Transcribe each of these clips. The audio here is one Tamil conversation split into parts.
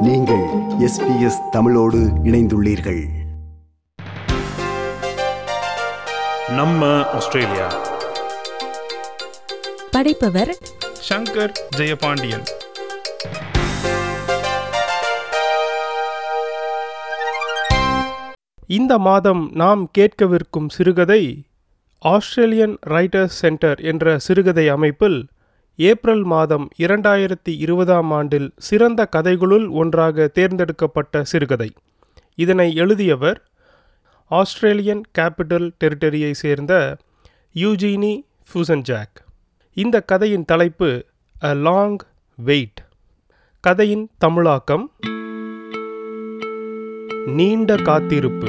நீங்கள் எஸ்பிஎஸ் தமிழோடு இணைந்துள்ளீர்கள். நம்ம ஆஸ்திரேலியா. படைப்பவர் சங்கர் ஜெயபாண்டியன். இந்த மாதம் நாம் கேட்கவிருக்கும் சிறுகதை ஆஸ்திரேலியன் ரைட்டர்ஸ் சென்டர் என்ற சிறுகதை அமைப்பில் ஏப்ரல் மாதம் இரண்டாயிரத்தி இருபதாம் ஆண்டில் சிறந்த கதைகளுள் ஒன்றாக தேர்ந்தெடுக்கப்பட்ட சிறுகதை. இதனை எழுதியவர் ஆஸ்திரேலியன் கேபிட்டல் டெரிட்டரியை சேர்ந்த யூஜினி ஃபூசன்ஜாக் இந்த கதையின் தலைப்பு அ லாங் வெயிட் கதையின் தமிழாக்கம் நீண்ட காத்திருப்பு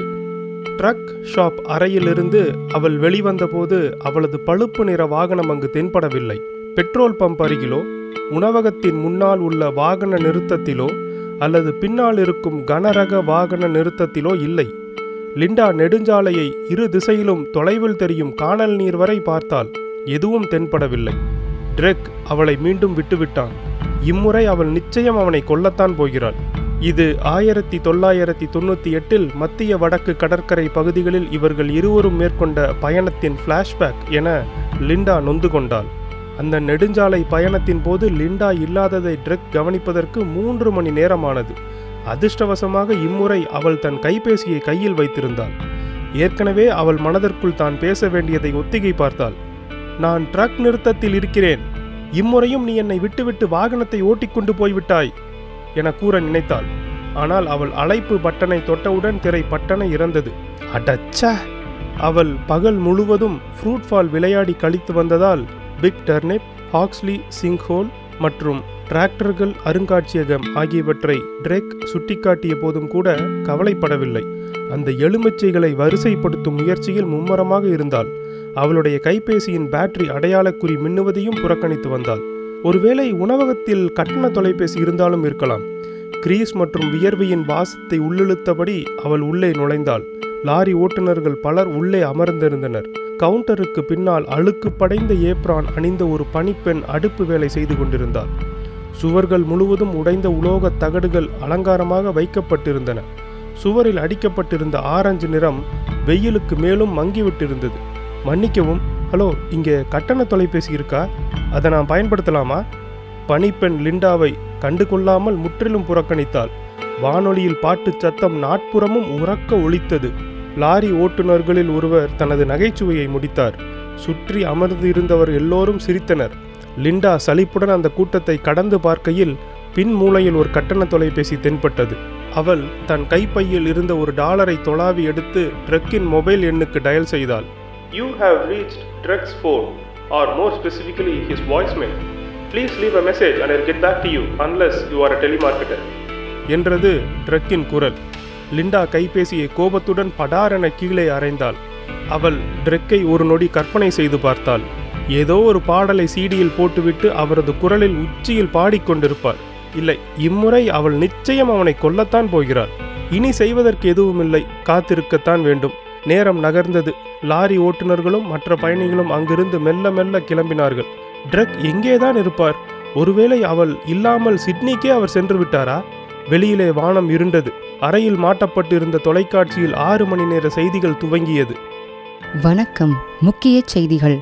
ட்ரக் ஷாப் அறையிலிருந்து அவள் வெளிவந்தபோது அவளது பழுப்பு நிற வாகனம் அங்கு தென்படவில்லை. பெட்ரோல் பம்ப் அருகிலோ உணவகத்தின் முன்னால் உள்ள வாகன நிறுத்தத்திலோ அல்லது பின்னால் இருக்கும் கனரக வாகன நிறுத்தத்திலோ இல்லை. லிண்டா நெடுஞ்சாலையை இரு திசையிலும் தொலைவில் தெரியும் காணல் நீர் வரை பார்த்தால் எதுவும் தென்படவில்லை. ட்ரெக் அவளை மீண்டும் விட்டுவிட்டான். இம்முறை அவள் நிச்சயம் அவனை கொல்லத்தான் போகிறாள். இது ஆயிரத்தி தொள்ளாயிரத்தி தொண்ணூற்றி எட்டில் மத்திய வடக்கு கடற்கரை பகுதிகளில் இவர்கள் இருவரும் மேற்கொண்ட பயணத்தின் ஃப்ளாஷ்பேக் என லிண்டா நொந்து கொண்டாள். அந்த நெடுஞ்சாலை பயணத்தின் போது லிண்டா இல்லாததை ட்ரெக் கவனிப்பதற்கு மூன்று மணி நேரமானது. அதிர்ஷ்டவசமாக இம்முறை அவள் தன் கைபேசியை கையில் வைத்திருந்தாள். ஏற்கனவே அவள் மனதிற்குள் தான் பேச வேண்டியதை ஒத்திகை பார்த்தாள். நான் ட்ரக் நிறுத்தத்தில் இருக்கிறேன். இம்முறையும் நீ என்னை விட்டுவிட்டு வாகனத்தை ஓட்டிக்கொண்டு போய்விட்டாய் என கூற நினைத்தாள். ஆனால் அவள் அழைப்பு பட்டனை தொட்டவுடன் திரை பட்டனை இறந்தது. அடச்ச! அவள் பகல் முழுவதும் ஃப்ரூட் ஃபால் விளையாடி கழித்து வந்ததால் பிக் டர்னிப் ஹாக்ஸ்லி சிங்ஹோல் மற்றும் டிராக்டர்கள் அருங்காட்சியகம் ஆகியவற்றை ட்ரெக் சுட்டிக்காட்டிய போதும் கூட கவலைப்படவில்லை. அந்த எலுமிச்சைகளை வரிசைப்படுத்தும் முயற்சியில் மும்மரமாக இருந்தால் அவளுடைய கைபேசியின் பேட்டரி அடையாளக்குறி மின்னுவதையும் புறக்கணித்து வந்தாள். ஒருவேளை உணவகத்தில் கட்டண தொலைபேசி இருந்தாலும் இருக்கலாம். கிரீஸ் மற்றும் வியர்வையின் வாசத்தை உள்ளிழுத்தபடி அவள் உள்ளே நுழைந்தாள். லாரி ஓட்டுநர்கள் பலர் உள்ளே அமர்ந்திருந்தனர். கவுண்டருக்கு பின்னால் அழுக்கு படைந்த ஏப்ரான் அணிந்த ஒரு பணிப்பெண் அடுப்பு வேலை செய்து கொண்டிருந்தாள் சுவர்கள் முழுவதும் உடைந்த உலோக தகடுகள் அலங்காரமாக வைக்கப்பட்டிருந்தன. சுவரில் அடிக்கப்பட்டிருந்த ஆரஞ்சு நிறம் வெயிலுக்கு மேலும் மங்கிவிட்டிருந்தது. மன்னிக்கவும் ஹலோ இங்கே கட்டண தொலைபேசி இருக்கா? அதை நான் பயன்படுத்தலாமா? பணிப்பெண் லிண்டாவை கண்டுகொள்ளாமல் முற்றிலும் புறக்கணித்தாள். வானொலியில் பாட்டுச் சத்தம் நாட்புறமும் உறக்க ஒழித்தது லாரி ஓட்டுநர்களில் ஒருவர் தனது நகைச்சுவையை முடித்தார். சுற்றி அமர்ந்து இருந்தவர் எல்லோரும் சிரித்தனர். லிண்டா சலிப்புடன் அந்த கூட்டத்தை கடந்து பார்க்கையில் பின் மூலையில் ஒரு கட்டண தொலைபேசி தென்பட்டது. அவள் தன் கைப்பையில் இருந்த ஒரு டாலரை தொலாவி எடுத்து ட்ரக்கின் மொபைல் எண்ணுக்கு டயல் செய்தாள். You have reached Truck's phone or more specifically his voicemail please leave a message and I get back to you unless you are a telemarketer என்றது ட்ரக்கின் குரல். லிண்டா கைபேசியை கோபத்துடன் படாரென கீழே அறைந்தாள். அவள் ட்ரெக்கை ஒரு நொடி கற்பனை செய்து பார்த்தாள். ஏதோ ஒரு பாடலை சீடியில் போட்டுவிட்டு அவரது குரலில் உச்சியில் பாடிக்கொண்டிருப்பார் இல்லை இம்முறை அவள் நிச்சயம் அவனை கொல்லத்தான் போகிறாள். இனி செய்வதற்கு எதுவுமில்லை காத்திருக்கத்தான் வேண்டும். நேரம் நகர்ந்தது. லாரி ஓட்டுநர்களும் மற்ற பயணிகளும் அங்கிருந்து மெல்ல மெல்ல கிளம்பினார்கள். ட்ரக் எங்கேதான் இருப்பார்? ஒருவேளை அவள் இல்லாமல் சிட்னிக்கே அவர் சென்று விட்டாரா? வெளியிலே வானம் இருண்டது. அறையில் மாட்டப்பட்டிருந்த தொலைக்காட்சியில் ஆறு மணி நேர செய்திகள் துவங்கியது. வணக்கம். முக்கிய செய்திகள்.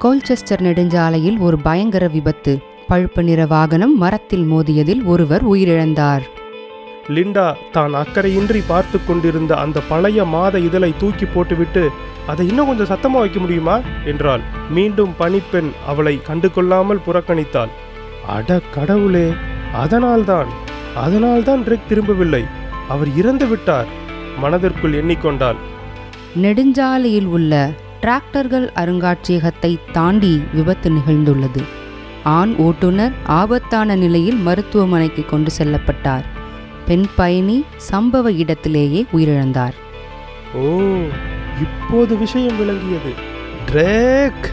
கோல்செஸ்டர் நெடுஞ்சாலையில் ஒரு பயங்கர விபத்து. பழுப்பு நிற வாகனம் மரத்தில் மோதியதில் ஒருவர் உயிரிழந்தார். லிண்டா தான் அக்கறையின்றி பார்த்து கொண்டிருந்த அந்த பழைய மாத இதழை தூக்கி போட்டுவிட்டு அதை இன்னும் கொஞ்சம் சத்தமா வைக்க முடியுமா? என்றாள். மீண்டும் பணிப்பெண் அவளை கண்டு கொள்ளாமல் புறக்கணித்தாள். அட கடவுளே அதனால்தான். அதனால்தான் ட்ரெக் திரும்பவில்லை. அவர் இறந்து விட்டார். மனதிற்குள் எண்ணிக்கொண்டாள். நெடுஞ்சாலையில் உள்ள டிராக்டர்கள் அருங்காட்சியகத்தை தாண்டி விபத்து நிகழ்ந்துள்ளது. ஆண் ஓட்டுநர் ஆபத்தான நிலையில் மருத்துவமனைக்கு கொண்டு செல்லப்பட்டார். பெண் பயணி சம்பவ இடத்திலேயே உயிரிழந்தார். ஓ இப்போது விஷயம் விளங்கியது. ட்ரேக்!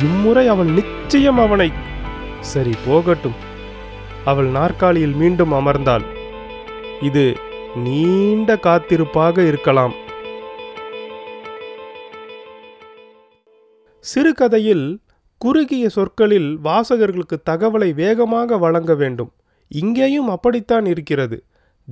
இம்முறை அவன் நிச்சயம் அவனை சரி போகட்டும். அவள் நாற்காலியில் மீண்டும் அமர்ந்தாள். இது நீண்ட காத்திருப்பாக இருக்கலாம். சிறுகதையில் குறுகிய சொற்களில் வாசகர்களுக்கு தகவலை வேகமாக வழங்க வேண்டும். இங்கேயும் அப்படித்தான் இருக்கிறது.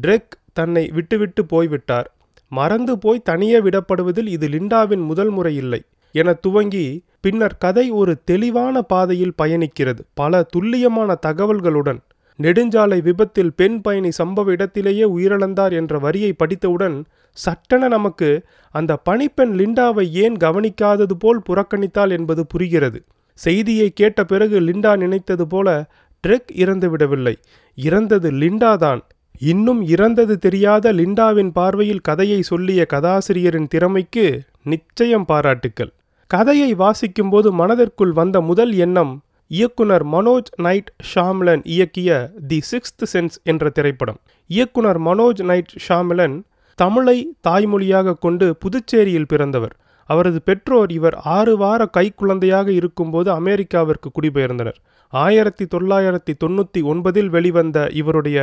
ட்ரெக் தன்னை விட்டுவிட்டு போய்விட்டார். மறந்து போய் தனியே விடப்படுவதில் இது லிண்டாவின் முதல் முறை இல்லை. என துவங்கி பின்னர் கதை ஒரு தெளிவான பாதையில் பயணிக்கிறது. பல துல்லியமான தகவல்களுடன் நெடுஞ்சாலை விபத்தில் பெண் பயணி சம்பவ இடத்திலேயே உயிரிழந்தார் என்ற வரியை படித்தவுடன் சட்டென நமக்கு அந்த பணிப்பெண் லிண்டாவை ஏன் கவனிக்காதது போல் புறக்கணித்தாள் என்பது புரிகிறது. செய்தியை கேட்ட பிறகு லிண்டா நினைத்தது போல ட்ரெக் இறந்து விடவில்லை. இறந்தது லிண்டாதான் இன்னும் இறந்தது தெரியாத லிண்டாவின் பார்வையில் கதையை சொல்லிய கதாசிரியரின் திறமைக்கு நிச்சயம் பாராட்டுக்கள். கதையை வாசிக்கும்போது மனதிற்குள் வந்த முதல் எண்ணம் இயக்குனர் மனோஜ் நைட் ஷாம்லன் இயக்கிய தி சிக்ஸ்த் சென்ஸ் என்ற திரைப்படம். இயக்குனர் மனோஜ் நைட் ஷாம்லன் தமிழை தாய்மொழியாக கொண்டு புதுச்சேரியில் பிறந்தவர். அவரது பெற்றோர் இவர் ஆறு வார கைக்குழந்தையாக இருக்கும்போது அமெரிக்காவிற்கு குடிபெயர்ந்தனர். ஆயிரத்தி தொள்ளாயிரத்தி தொண்ணூற்றி ஒன்பதில் வெளிவந்த இவருடைய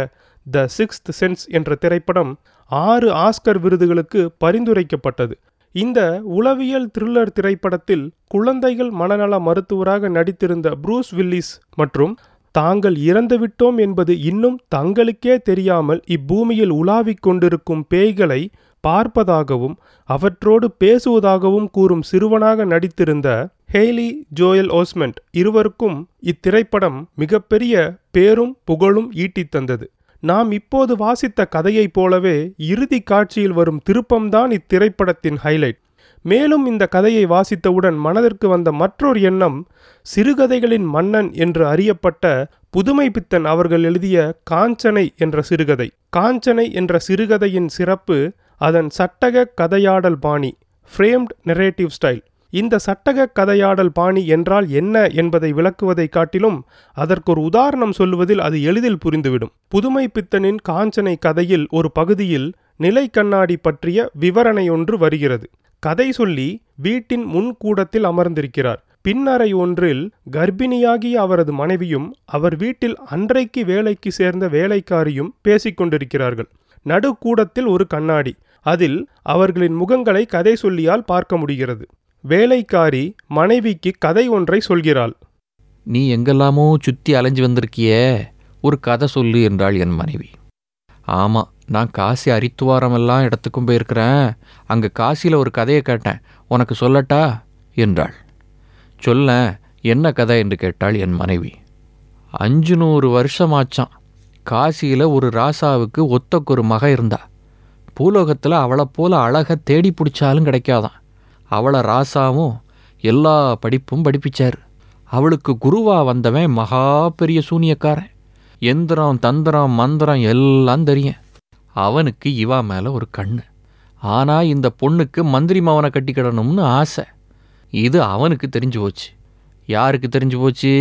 த சிக்ஸ்த் சென்ஸ் என்ற திரைப்படம் ஆறு ஆஸ்கர் விருதுகளுக்கு பரிந்துரைக்கப்பட்டது. இந்த உளவியல் த்ரில்லர் திரைப்படத்தில் குழந்தைகள் மனநல மருத்துவராக நடித்திருந்த ப்ரூஸ் வில்லிஸ் மற்றும் தாங்கள் இறந்துவிட்டோம் என்பது இன்னும் தங்களுக்கே தெரியாமல் இப்பூமியில் உலாவிக் கொண்டிருக்கும் பேய்களை பார்ப்பதாகவும் அவற்றோடு பேசுவதாகவும் கூறும் சிறுவனாக நடித்திருந்த ஹெய்லி ஜோயல் ஓஸ்மெண்ட் இருவருக்கும் இத்திரைப்படம் மிகப்பெரிய பேரும் புகழும் ஈட்டித் தந்தது. நாம் இப்போது வாசித்த கதையைப் போலவே இறுதி காட்சியில் வரும் திருப்பம்தான் இத்திரைப்படத்தின் ஹைலைட் மேலும் இந்த கதையை வாசித்தவுடன் மனதிற்கு வந்த மற்றொரு எண்ணம் சிறுகதைகளின் மன்னன் என்று அறியப்பட்ட புதுமை பித்தன் அவர்கள் எழுதிய காஞ்சனை என்ற சிறுகதை. காஞ்சனை என்ற சிறுகதையின் சிறப்பு அதன் சட்டக கதையாடல் பாணி ஃப்ரேம்ட் நெரேட்டிவ் ஸ்டைல் இந்த சட்டக கதையாடல் பாணி என்றால் என்ன என்பதை விளக்குவதை காட்டிலும் அதற்கொரு உதாரணம் சொல்லுவதில் அது எளிதில் புரிந்துவிடும். புதுமை பித்தனின் காஞ்சனை கதையில் ஒரு பகுதியில் நிலை கண்ணாடி பற்றிய விவரணை ஒன்று வருகிறது. கதை சொல்லி வீட்டின் முன்கூடத்தில் அமர்ந்திருக்கிறார். பின்னறை ஒன்றில் கர்ப்பிணியாகிய அவரது மனைவியும் அவர் வீட்டில் அன்றைக்கு வேலைக்கு சேர்ந்த வேலைக்காரியும் பேசிக்கொண்டிருக்கிறார்கள் நடுக்கூடத்தில் ஒரு கண்ணாடி. அதில் அவர்களின் முகங்களை கதை சொல்லியால் பார்க்க முடிகிறது. வேலைக்காரி மனைவிக்கு கதை ஒன்றை சொல்கிறாள். நீ எங்கெல்லாமோ சுற்றி அலைஞ்சு வந்திருக்கியே ஒரு கதை சொல்லு என்றாள் என் மனைவி. ஆமாம் நான் காசி அரித்துவாரமெல்லாம் இடத்துக்கும் போயிருக்கிறேன். அங்கே காசியில் ஒரு கதையை கேட்டேன். உனக்கு சொல்லட்டா? என்றாள். சொல்ல என்ன கதை என்று கேட்டாள் என் மனைவி. அஞ்சு நூறு வருஷமாச்சான் காசியில் ஒரு ராசாவுக்கு ஒத்தக்கொரு மக இருந்தா. பூலோகத்தில் அவளை போல அழகை தேடி பிடிச்சாலும் கிடைக்காதான். அவளை ராசாவும் எல்லா படிப்பும் படிப்பிச்சார். அவளுக்கு குருவா வந்தவன் மகா பெரிய சூனியக்காரன். எந்திரம் தந்திரம் மந்திரம் எல்லாம் தெரியும். அவனுக்கு இவா மேலே ஒரு கண்ணு. ஆனால் இந்த பொண்ணுக்கு மந்திரி மவனை கட்டிக்கிடணும்னு ஆசை. இது அவனுக்கு தெரிஞ்சு போச்சு. யாருக்கு தெரிஞ்சு போச்சு?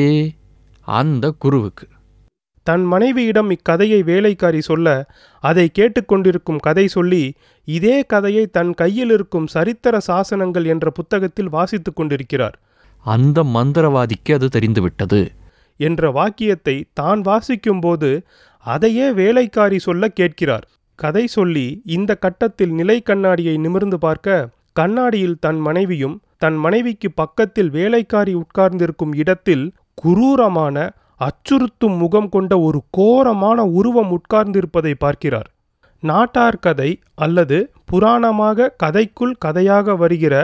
அந்த குருவுக்கு. தன் மனைவியிடம் இக்கதையை வேலைக்காரி சொல்ல அதை கேட்டுக்கொண்டிருக்கும் கதை சொல்லி இதே கதையை தன் கையில் இருக்கும் சரித்திர சாசனங்கள் என்ற புத்தகத்தில் வாசித்துக் கொண்டிருக்கிறார். அந்த மந்திரவாதிக்கு அது தெரிந்துவிட்டது. என்ற வாக்கியத்தை தான் வாசிக்கும்போது அதையே வேலைக்காரி சொல்ல கேட்கிறார். கதை சொல்லி இந்த கட்டத்தில் நிலை கண்ணாடியை நிமிர்ந்து பார்க்க கண்ணாடியில் தன் மனைவியும் தன் மனைவிக்கு பக்கத்தில் வேலைக்காரி உட்கார்ந்திருக்கும் இடத்தில் குரூரமான அச்சுறுத்தும் முகம் கொண்ட ஒரு கோரமான உருவம் உட்கார்ந்திருப்பதை பார்க்கிறார். நாட்டார் கதை அல்லது புராணமாக கதைக்குள் கதையாக வருகிற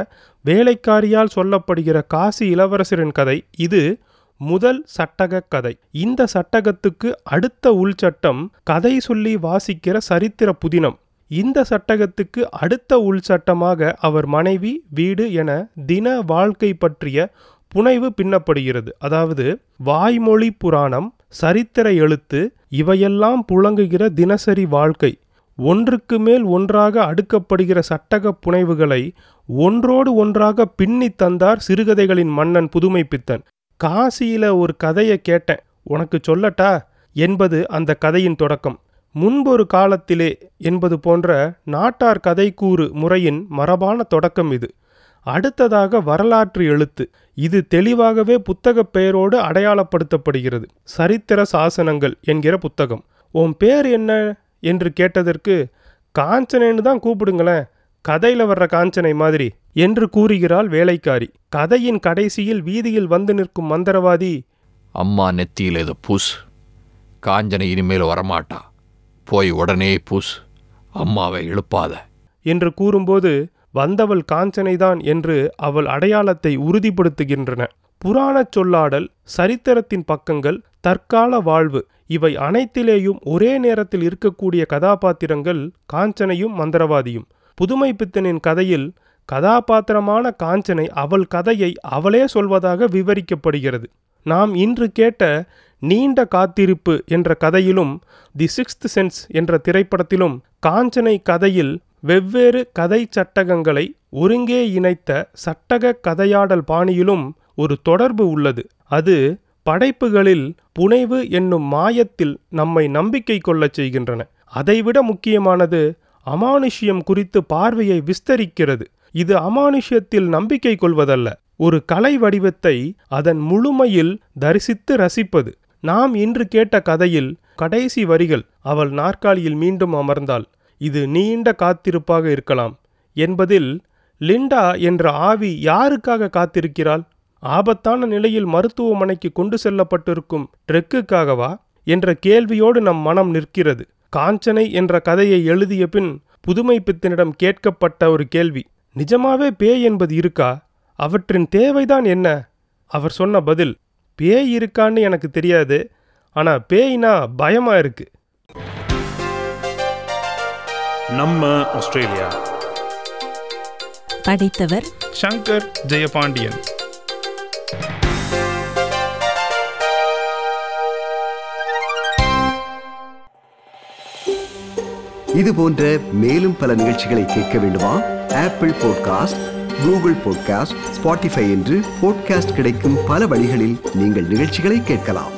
வேலைக்காரியால் சொல்லப்படுகிற காசி இளவரசரின் கதை இது முதல் சட்டக கதை. இந்த சட்டகத்துக்கு அடுத்த உள்சட்டம் கதை சொல்லி வாசிக்கிற சரித்திர புதினம். இந்த சட்டகத்துக்கு அடுத்த உள்சட்டமாக அவர் மனைவி வீடு என தின வாழ்க்கை பற்றிய புனைவு பின்னப்படுகிறது. அதாவது வாய்மொழி புராணம் சரித்திர எழுத்து இவையெல்லாம் புழங்குகிற தினசரி வாழ்க்கை. ஒன்றுக்கு மேல் ஒன்றாக அடுக்கப்படுகிற சட்டக புனைவுகளை ஒன்றோடு ஒன்றாக பின்னி தந்தார் சிறுகதைகளின் மன்னன் புதுமை பித்தன். காசியில ஒரு கதையை கேட்டேன். உனக்கு சொல்லட்டா? என்பது அந்த கதையின் தொடக்கம். முன்பொரு காலத்திலே என்பது போன்ற நாட்டார் கதைக்கூறு முறையின் மரபான தொடக்கம் இது. அடுத்ததாக வரலாற்று எழுத்து. இது தெளிவாகவே புத்தகப் பெயரோடு அடையாளப்படுத்தப்படுகிறது. சரித்திர சாசனங்கள் என்கிற புத்தகம். உன் பேர் என்ன என்று கேட்டதற்கு காஞ்சனேன்னு தான் கூப்பிடுங்களேன். கதையில் வர்ற காஞ்சனை மாதிரி என்று கூறுகிறாள் வேலைக்காரி. கதையின் கடைசியில் வீதியில் வந்து நிற்கும் மந்திரவாதி அம்மா நெத்தியில் இதை பூசு. காஞ்சனை இனிமேல் வரமாட்டா. போய் உடனே பூஸ் அம்மாவை எழுப்பாத. என்று கூறும்போது வந்தவள் காஞ்சனைதான் என்று அவள் அடையாளத்தை உறுதிப்படுத்துகின்றன. புராணச் சொல்லாடல் சரித்திரத்தின் பக்கங்கள் தற்கால வாழ்வு இவை அனைத்திலேயும் ஒரே நேரத்தில் இருக்கக்கூடிய கதாபாத்திரங்கள் காஞ்சனையும் மந்திரவாதியும். புதுமை பித்தனின் கதையில் கதாபாத்திரமான காஞ்சனை அவள் கதையை அவளே சொல்வதாக விவரிக்கப்படுகிறது. நாம் இன்று கேட்ட நீண்ட காத்திருப்பு என்ற கதையிலும் தி சிக்ஸ்த் சென்ஸ் என்ற திரைப்படத்திலும் காஞ்சனை கதையில் வெவ்வேறு கதை சட்டகங்களை ஒருங்கே இணைத்த சட்டக கதையாடல் பாணியிலும் ஒரு தொடர்பு உள்ளது. அது படைப்புகளில் புனைவு என்னும் மாயத்தில் நம்மை நம்பிக்கை கொள்ளச் செய்கின்றன. அதைவிட முக்கியமானது அமானுஷ்யம் குறித்து பார்வையை விஸ்தரிக்கிறது. இது அமானுஷ்யத்தில் நம்பிக்கை கொள்வதல்ல. ஒரு கலை வடிவத்தை அதன் முழுமையில் தரிசித்து ரசிப்பது. நாம் இன்று கேட்ட கதையில் கடைசி வரிகள் அவள் நாற்காலியில் மீண்டும் அமர்ந்தாள். இது நீண்ட காத்திருப்பாக இருக்கலாம். என்பதில் லிண்டா என்ற ஆவி யாருக்காக காத்திருக்கிறாள்? ஆபத்தான நிலையில் மருத்துவமனைக்கு கொண்டு செல்லப்பட்டிருக்கும் ட்ரெக்குக்காகவா? என்ற கேள்வியோடு நம் மனம் நிற்கிறது. காஞ்சனை என்ற கதையை எழுதிய பின் புதுமை பித்தனிடம் கேட்கப்பட்ட ஒரு கேள்வி. நிஜமாவே பேய் என்பது இருக்கா? அவற்றின் தேவைதான் என்ன? அவர் சொன்ன பதில் பேய் இருக்கான்னு எனக்கு தெரியாது. ஆனா பேய்னா பயமா இருக்கு. நம்ம ஆஸ்திரேலியா. படித்தவர் சங்கர் ஜெயபாண்டியன். இது போன்ற மேலும் பல நிகழ்ச்சிகளை கேட்க வேண்டுமா? Apple podcast Google podcast Spotify என்று பாட்காஸ்ட் கிடைக்கும் பல வழிகளில் நீங்கள் நிகழ்ச்சிகளை கேட்கலாம்.